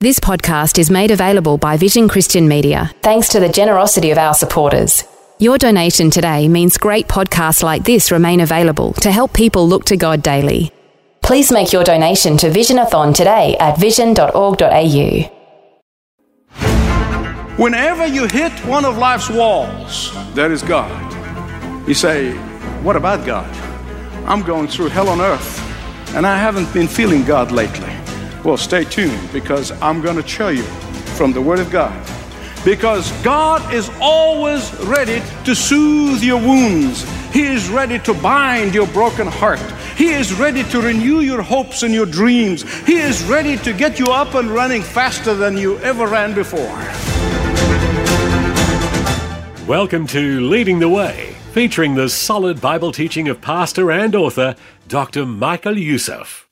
This podcast is made available by Vision Christian Media thanks to the generosity of our supporters. Your donation today means great podcasts like this remain available to help people look to God daily. Please make your donation to Visionathon today at vision.org.au. Whenever you hit one of life's walls, there is God. You say, What about God? I'm going through hell on earth, and I haven't been feeling God lately. Well, stay tuned because I'm going to show you from the Word of God. Because God is always ready to soothe your wounds, He is ready to bind your broken heart. He is ready to renew your hopes and your dreams. He is ready to get you up and running faster than you ever ran before. Welcome to Leading the Way, featuring the solid Bible teaching of pastor and author Dr. Michael Youssef.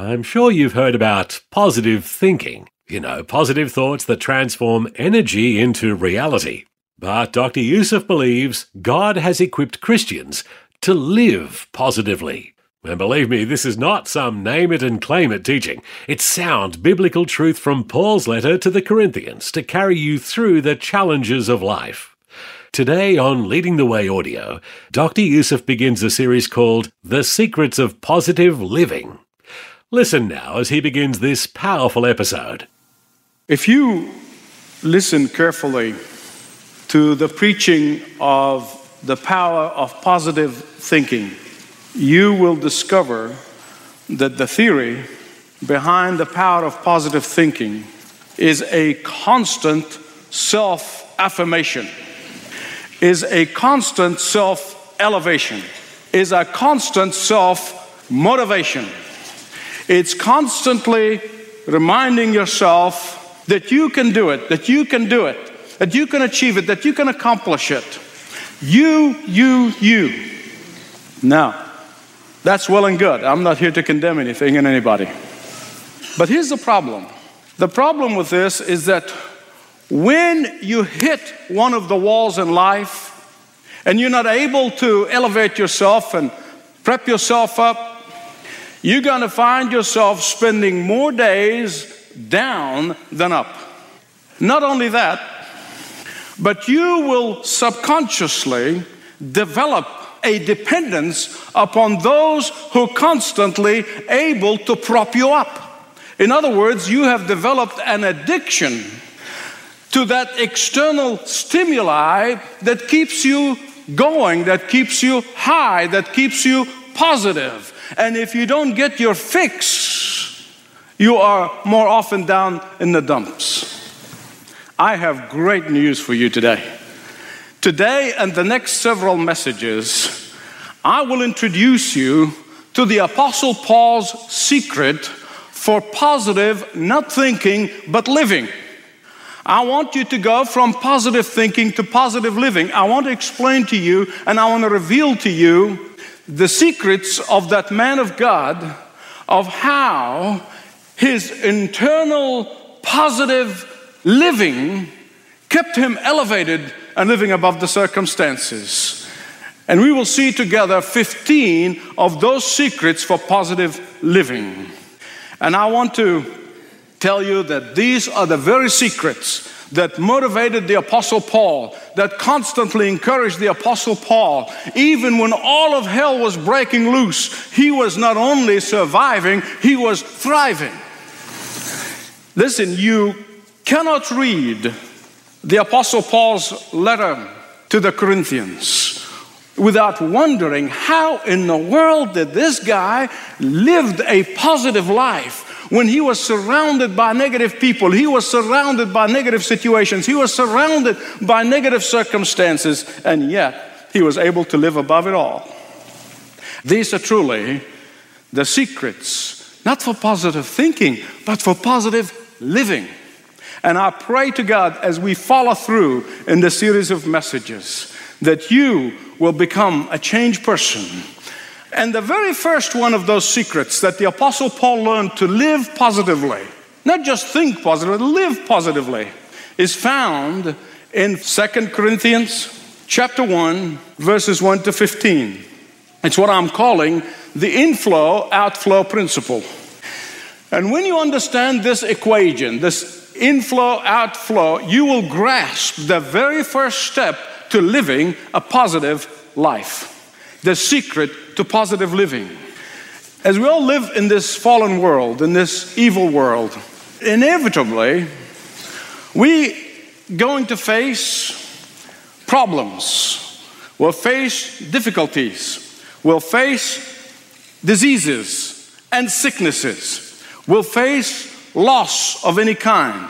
I'm sure you've heard about positive thinking, you know, positive thoughts that transform energy into reality. But Dr. Youssef believes God has equipped Christians to live positively. And believe me, this is not some name it and claim it teaching. It's sound biblical truth from Paul's letter to the Corinthians to carry you through the challenges of life. Today on Leading the Way Audio, Dr. Youssef begins a series called The Secrets of Positive Living. Listen now as he begins this powerful episode. If you listen carefully to the preaching of the power of positive thinking, you will discover that the theory behind the power of positive thinking is a constant self affirmation is a constant self elevation, is a constant self motivation. It's constantly reminding yourself that you can do it, that you can do it, that you can achieve it, that you can accomplish it. You, you, you. Now, that's well and good. I'm not here to condemn anything and anybody. But here's the problem the problem with this is that when you hit one of the walls in life and you're not able to elevate yourself and prep yourself up, you're going to find yourself spending more days down than up. Not only that, but you will subconsciously develop a dependence upon those who are constantly able to prop you up. In other words, you have developed an addiction to that external stimuli that keeps you going, that keeps you high, that keeps you positive. And if you don't get your fix, you are more often down in the dumps. I have great news for you today. Today and the next several messages, I will introduce you to the Apostle Paul's secret for positive, not thinking, but living. I want you to go from positive thinking to positive living. I want to explain to you and I want to reveal to you the secrets of that man of God of how his internal positive living kept him elevated and living above the circumstances. And we will see together 15 of those secrets for positive living. And I want to tell you that these are the very secrets that motivated the Apostle Paul, that constantly encouraged the Apostle Paul. Even when all of hell was breaking loose, he was not only surviving, he was thriving. Listen, you cannot read the Apostle Paul's letter to the Corinthians without wondering how in the world did this guy lived a positive life when he was surrounded by negative people, he was surrounded by negative situations, he was surrounded by negative circumstances, and yet he was able to live above it all. These are truly the secrets, not for positive thinking, but for positive living. And I pray to God as we follow through in the series of messages that you will become a changed person. And the very first one of those secrets that the Apostle Paul learned to live positively, not just think positively, live positively, is found in 2 Corinthians chapter 1, verses 1 to 15. It's what I'm calling the inflow outflow principle. And when you understand this equation, this inflow outflow, you will grasp the very first step to living a positive life. The secret to positive living. As we all live in this fallen world, in this evil world, inevitably, we going to face problems. We'll face difficulties. We'll face diseases and sicknesses. We'll face loss of any kind.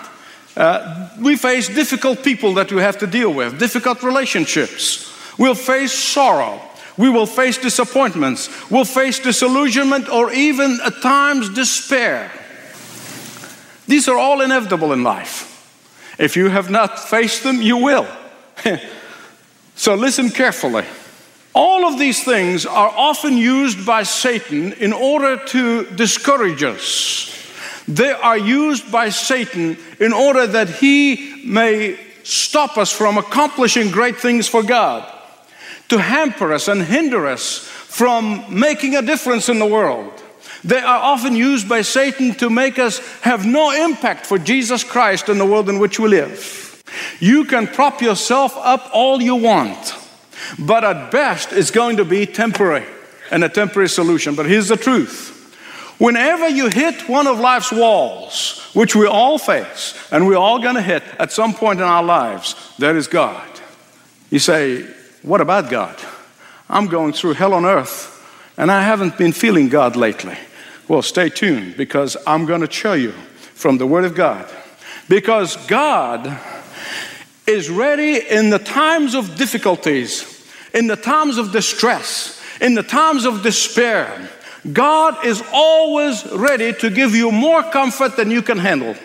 Uh, we face difficult people that we have to deal with, difficult relationships. We'll face sorrow. We will face disappointments. We'll face disillusionment or even at times despair. These are all inevitable in life. If you have not faced them, you will. so listen carefully. All of these things are often used by Satan in order to discourage us. They are used by Satan in order that he may stop us from accomplishing great things for God, to hamper us and hinder us from making a difference in the world. They are often used by Satan to make us have no impact for Jesus Christ in the world in which we live. You can prop yourself up all you want, but at best it's going to be temporary and a temporary solution. But here's the truth whenever you hit one of life's walls, which we all face and we're all going to hit at some point in our lives, there is God. You say, What about God? I'm going through hell on earth and I haven't been feeling God lately. Well, stay tuned because I'm going to show you from the Word of God. Because God is ready in the times of difficulties, in the times of distress, in the times of despair. God is always ready to give you more comfort than you can handle.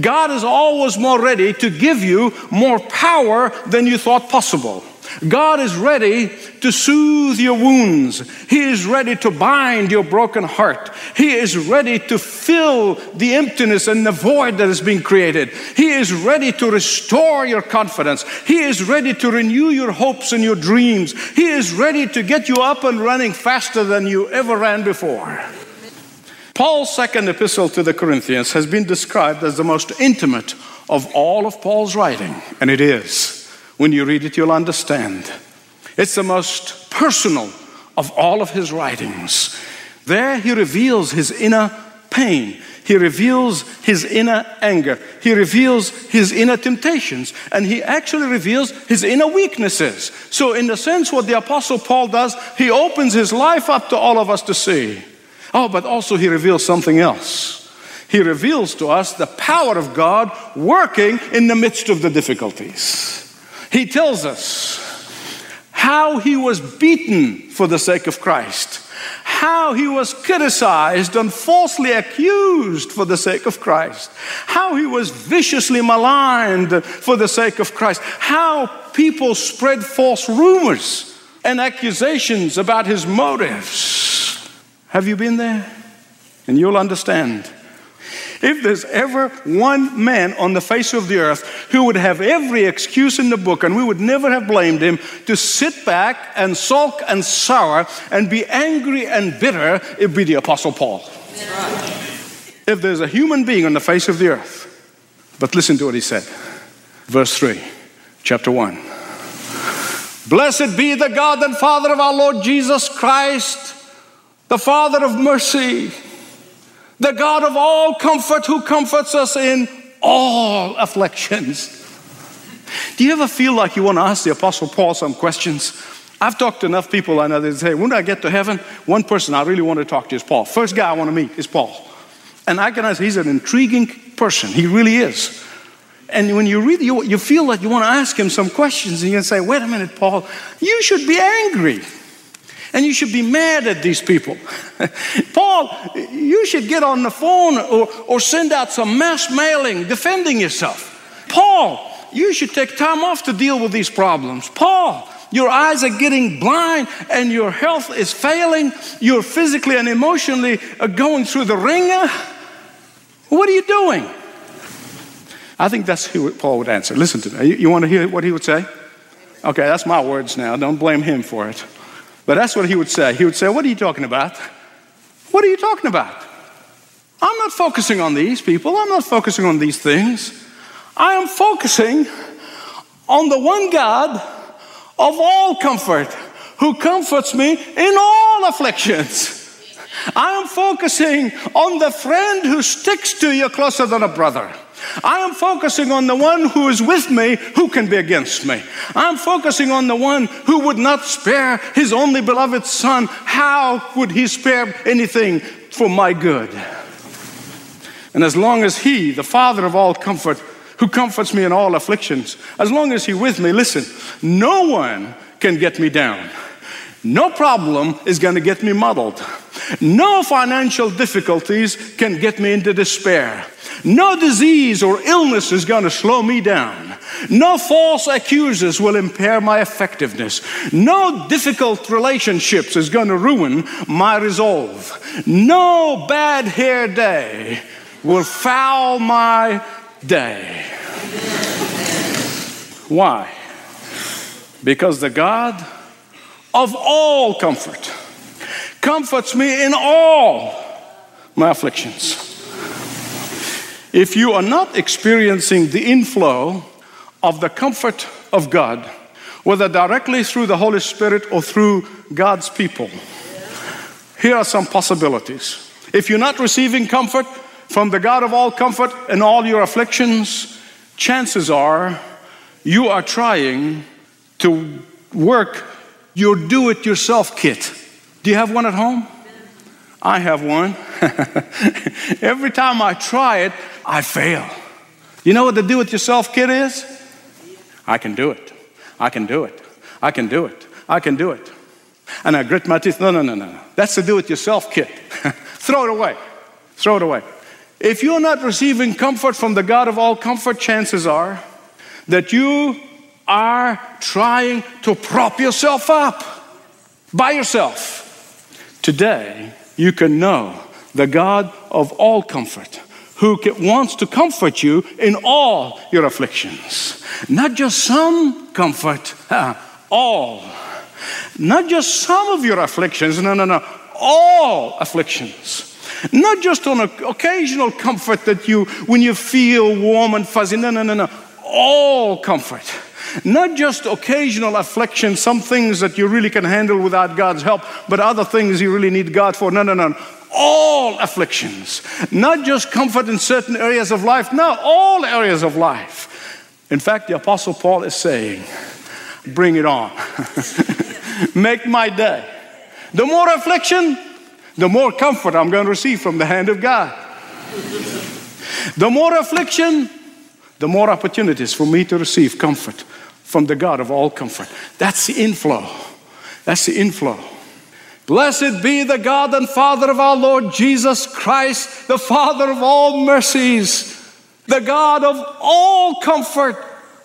God is always more ready to give you more power than you thought possible. God is ready to soothe your wounds. He is ready to bind your broken heart. He is ready to fill the emptiness and the void that has been created. He is ready to restore your confidence. He is ready to renew your hopes and your dreams. He is ready to get you up and running faster than you ever ran before. Paul's second epistle to the Corinthians has been described as the most intimate of all of Paul's writing, and it is. When you read it, you'll understand. It's the most personal of all of his writings. There, he reveals his inner pain. He reveals his inner anger. He reveals his inner temptations. And he actually reveals his inner weaknesses. So, in a sense, what the Apostle Paul does, he opens his life up to all of us to see. Oh, but also he reveals something else. He reveals to us the power of God working in the midst of the difficulties. He tells us how he was beaten for the sake of Christ, how he was criticized and falsely accused for the sake of Christ, how he was viciously maligned for the sake of Christ, how people spread false rumors and accusations about his motives. Have you been there? And you'll understand if there's ever one man on the face of the earth who would have every excuse in the book and we would never have blamed him to sit back and sulk and sour and be angry and bitter, it'd be the Apostle Paul. If there's a human being on the face of the earth, but listen to what he said. Verse 3, chapter 1. Blessed be the God and Father of our Lord Jesus Christ, the Father of mercy the God of all comfort who comforts us in all afflictions. Do you ever feel like you want to ask the Apostle Paul some questions? I've talked to enough people I know say, when I get to heaven, one person I really want to talk to is Paul. First guy I want to meet is Paul. And I can say he's an intriguing person. He really is. And when you read, you, you feel like you want to ask him some questions, and you can say, wait a minute, Paul, you should be angry. And you should be mad at these people. Paul, you should get on the phone or, or send out some mass mailing defending yourself. Paul, you should take time off to deal with these problems. Paul, your eyes are getting blind and your health is failing. You're physically and emotionally uh, going through the wringer. What are you doing? I think that's who Paul would answer. Listen to me. You, you want to hear what he would say? Okay, that's my words now. Don't blame him for it. But that's what he would say. He would say, What are you talking about? What are you talking about? I'm not focusing on these people. I'm not focusing on these things. I am focusing on the one God of all comfort who comforts me in all afflictions. I am focusing on the friend who sticks to you closer than a brother. I am focusing on the one who is with me, who can be against me. I'm focusing on the one who would not spare his only beloved son. How would he spare anything for my good? And as long as he, the Father of all comfort, who comforts me in all afflictions, as long as he with me, listen, no one can get me down. No problem is going to get me muddled. No financial difficulties can get me into despair. No disease or illness is going to slow me down. No false accusers will impair my effectiveness. No difficult relationships is going to ruin my resolve. No bad hair day will foul my day. Why? Because the God of all comfort comforts me in all my afflictions. If you are not experiencing the inflow of the comfort of God, whether directly through the Holy Spirit or through God's people, here are some possibilities. If you're not receiving comfort from the God of all comfort in all your afflictions, chances are you are trying to work your do it yourself kit. Do you have one at home? I have one. Every time I try it, I fail. You know what the do it yourself kit is? I can do it. I can do it. I can do it. I can do it. And I grit my teeth. No, no, no, no. That's the do it yourself kit. Throw it away. Throw it away. If you're not receiving comfort from the God of all comfort, chances are that you are trying to prop yourself up by yourself. Today, you can know the God of all comfort who wants to comfort you in all your afflictions. Not just some comfort, all. Not just some of your afflictions, no, no, no, all afflictions. Not just on an occasional comfort that you, when you feel warm and fuzzy, no, no, no, no, all comfort. Not just occasional affliction, some things that you really can handle without God's help, but other things you really need God for. No, no, no. All afflictions. Not just comfort in certain areas of life, no, all areas of life. In fact, the Apostle Paul is saying, Bring it on. Make my day. The more affliction, the more comfort I'm going to receive from the hand of God. The more affliction, the more opportunities for me to receive comfort from the God of all comfort. That's the inflow. That's the inflow. Blessed be the God and Father of our Lord Jesus Christ, the Father of all mercies, the God of all comfort,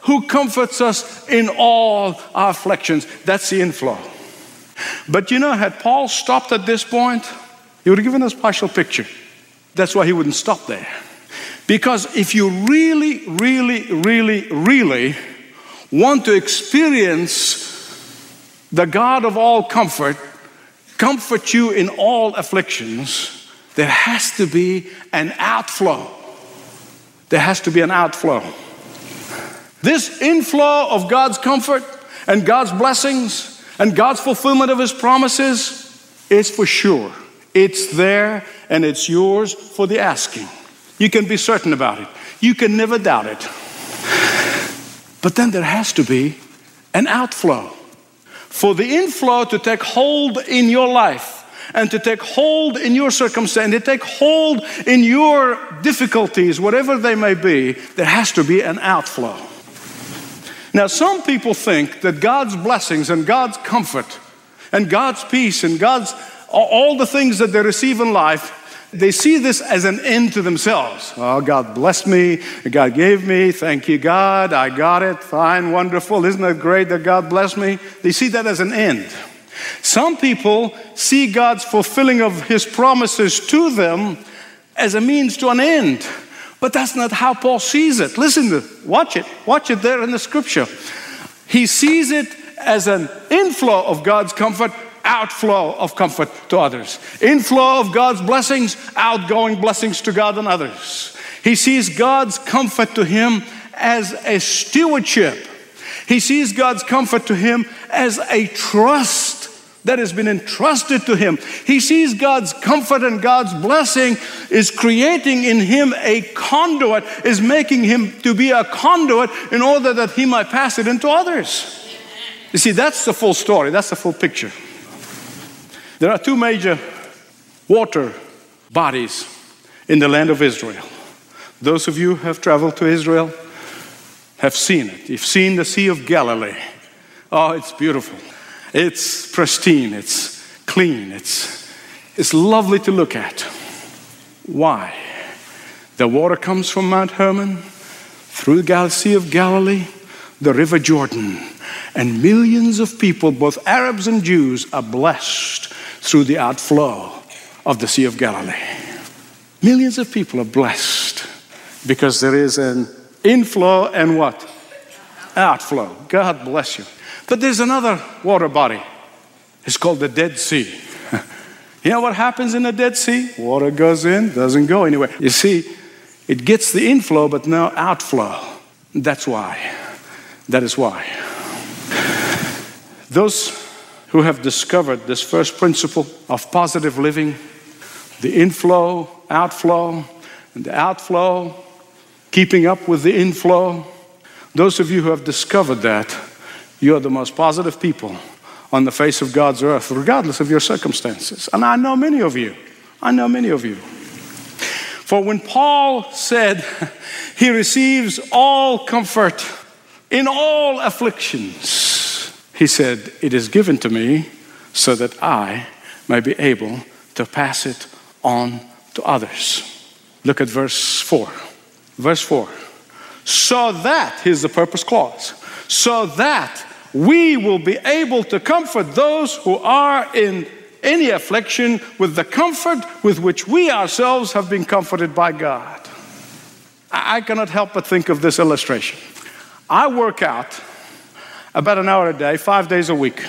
who comforts us in all our afflictions. That's the inflow. But you know, had Paul stopped at this point, he would have given us a partial picture. That's why he wouldn't stop there. Because if you really, really, really, really want to experience the God of all comfort comfort you in all afflictions, there has to be an outflow. There has to be an outflow. This inflow of God's comfort and God's blessings and God's fulfillment of His promises is for sure. It's there and it's yours for the asking. You can be certain about it, you can never doubt it. But then there has to be an outflow. For the inflow to take hold in your life and to take hold in your circumstance, to take hold in your difficulties, whatever they may be, there has to be an outflow. Now, some people think that God's blessings and God's comfort and God's peace and God's all the things that they receive in life, they see this as an end to themselves. Oh, God blessed me. God gave me. Thank you, God. I got it. Fine, wonderful. Isn't it great that God blessed me? They see that as an end. Some people see God's fulfilling of His promises to them as a means to an end. But that's not how Paul sees it. Listen to watch it. Watch it there in the scripture. He sees it as an inflow of God's comfort, outflow of comfort to others. Inflow of God's blessings, outgoing blessings to God and others. He sees God's comfort to him as a stewardship. He sees God's comfort to him as a trust that has been entrusted to him. He sees God's comfort and God's blessing is creating in him a conduit, is making him to be a conduit in order that he might pass it into others. You see, that's the full story, that's the full picture. There are two major water bodies in the land of Israel. Those of you who have traveled to Israel have seen it. You've seen the Sea of Galilee. Oh, it's beautiful. It's pristine, it's clean, it's, it's lovely to look at. Why? The water comes from Mount Hermon through the Sea of Galilee, the River Jordan, and millions of people, both Arabs and Jews, are blessed through the outflow of the Sea of Galilee. Millions of people are blessed because there is an inflow and what? Outflow. God bless you. But there's another water body. It's called the Dead Sea. you know what happens in the Dead Sea? Water goes in, doesn't go anywhere. You see, it gets the inflow but no outflow. That's why. That is why. Those who have discovered this first principle of positive living, the inflow, outflow, and the outflow, keeping up with the inflow, those of you who have discovered that, you are the most positive people on the face of God's earth, regardless of your circumstances. And I know many of you. I know many of you. For when Paul said he receives all comfort in all afflictions, he said, It is given to me so that I may be able to pass it on to others. Look at verse 4. Verse 4. So that, here's the purpose clause so that we will be able to comfort those who are in any affliction with the comfort with which we ourselves have been comforted by God. I cannot help but think of this illustration. I work out about an hour a day, five days a week,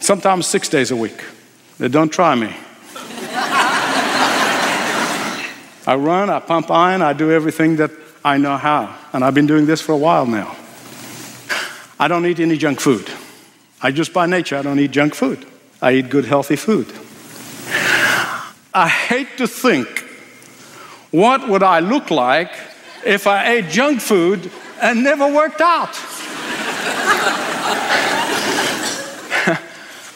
sometimes six days a week. They don't try me. I run, I pump iron, I do everything that I know how. And I've been doing this for a while now. I don't eat any junk food. I just by nature, I don't eat junk food. I eat good, healthy food. I hate to think what would I look like if I ate junk food and never worked out.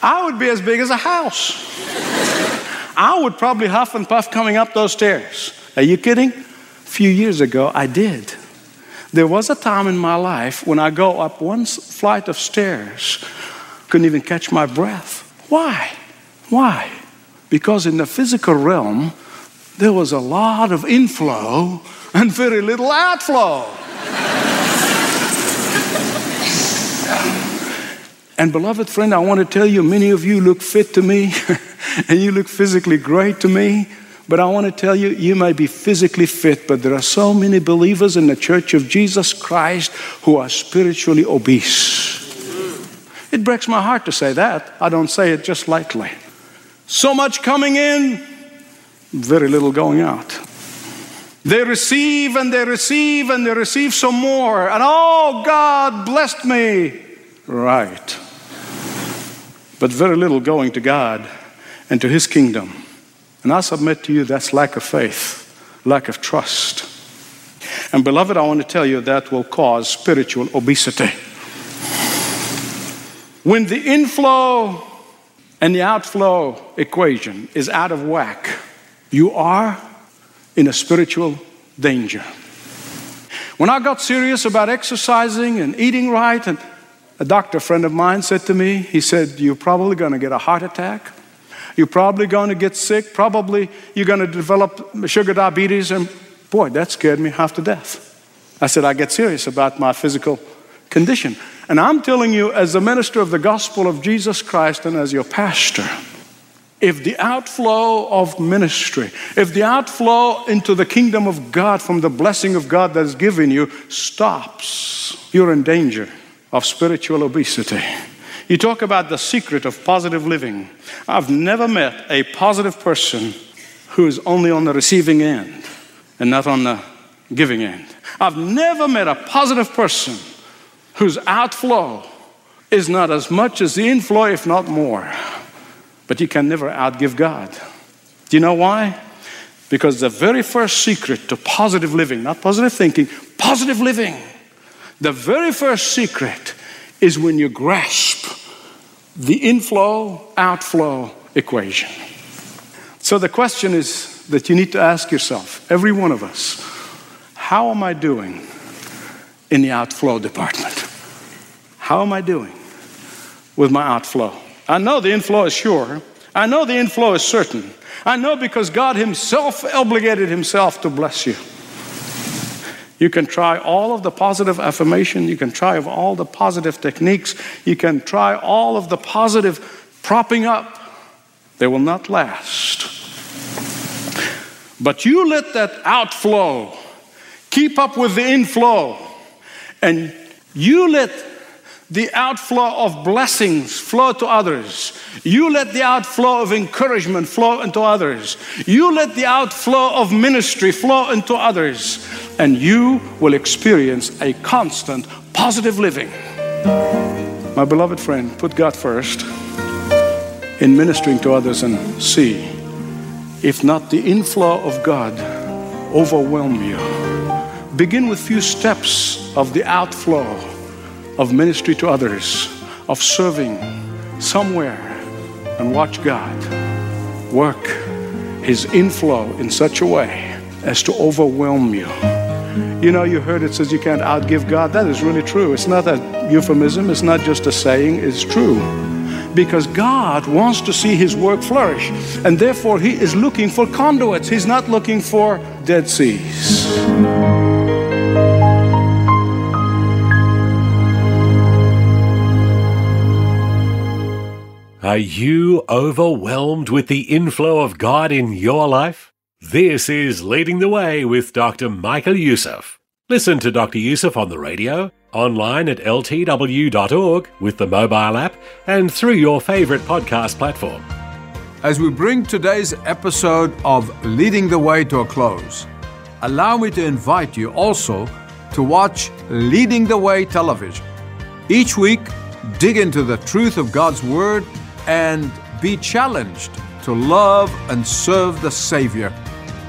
I would be as big as a house. I would probably huff and puff coming up those stairs. Are you kidding? A few years ago, I did. There was a time in my life when I go up one flight of stairs, couldn't even catch my breath. Why? Why? Because in the physical realm, there was a lot of inflow and very little outflow. And, beloved friend, I want to tell you, many of you look fit to me, and you look physically great to me. But I want to tell you, you may be physically fit, but there are so many believers in the church of Jesus Christ who are spiritually obese. It breaks my heart to say that. I don't say it just lightly. So much coming in, very little going out. They receive and they receive and they receive some more. And oh, God blessed me. Right. But very little going to God and to His kingdom. And I submit to you that's lack of faith, lack of trust. And beloved, I want to tell you that will cause spiritual obesity. When the inflow and the outflow equation is out of whack, you are in a spiritual danger. When I got serious about exercising and eating right, and A doctor friend of mine said to me, he said, You're probably going to get a heart attack. You're probably going to get sick. Probably you're going to develop sugar diabetes. And boy, that scared me half to death. I said, I get serious about my physical condition. And I'm telling you, as a minister of the gospel of Jesus Christ and as your pastor, if the outflow of ministry, if the outflow into the kingdom of God from the blessing of God that is given you stops, you're in danger of spiritual obesity. You talk about the secret of positive living. I've never met a positive person who is only on the receiving end and not on the giving end. I've never met a positive person whose outflow is not as much as the inflow, if not more. But you can never outgive God. Do you know why? Because the very first secret to positive living, not positive thinking, positive living, the very first secret is when you grasp the inflow outflow equation. So the question is that you need to ask yourself, every one of us, how am I doing in the outflow department? How am I doing with my outflow? I know the inflow is sure. I know the inflow is certain. I know because God Himself obligated Himself to bless you. You can try all of the positive affirmation, you can try all the positive techniques, you can try all of the positive propping up. They will not last. But you let that outflow keep up with the inflow, and you let the outflow of blessings flow to others. You let the outflow of encouragement flow into others. You let the outflow of ministry flow into others. And you will experience a constant positive living. My beloved friend, put God first in ministering to others and see if not the inflow of God overwhelm you. Begin with few steps of the outflow of ministry to others, of serving somewhere, and watch God work His inflow in such a way as to overwhelm you. You know, you heard it says you can't outgive God. That is really true. It's not a euphemism, it's not just a saying, it's true. Because God wants to see His work flourish, and therefore He is looking for conduits, He's not looking for Dead Seas. Are you overwhelmed with the inflow of God in your life? This is Leading the Way with Dr. Michael Youssef. Listen to Dr. Youssef on the radio, online at ltw.org with the mobile app, and through your favorite podcast platform. As we bring today's episode of Leading the Way to a close, allow me to invite you also to watch Leading the Way television. Each week, dig into the truth of God's Word and be challenged to love and serve the Savior.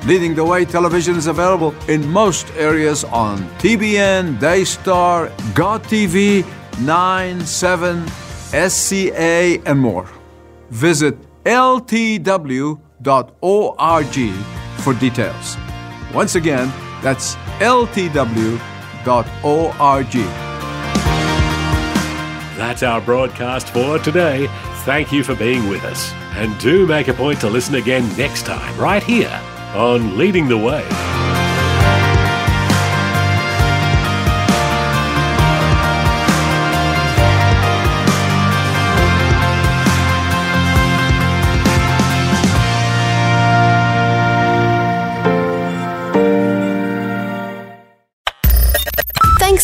Leading the Way television is available in most areas on TBN, Daystar, God TV, 9, 7, SCA, and more. Visit ltw.org for details. Once again, that's ltw.org. That's our broadcast for today. Thank you for being with us. And do make a point to listen again next time, right here on Leading the Way.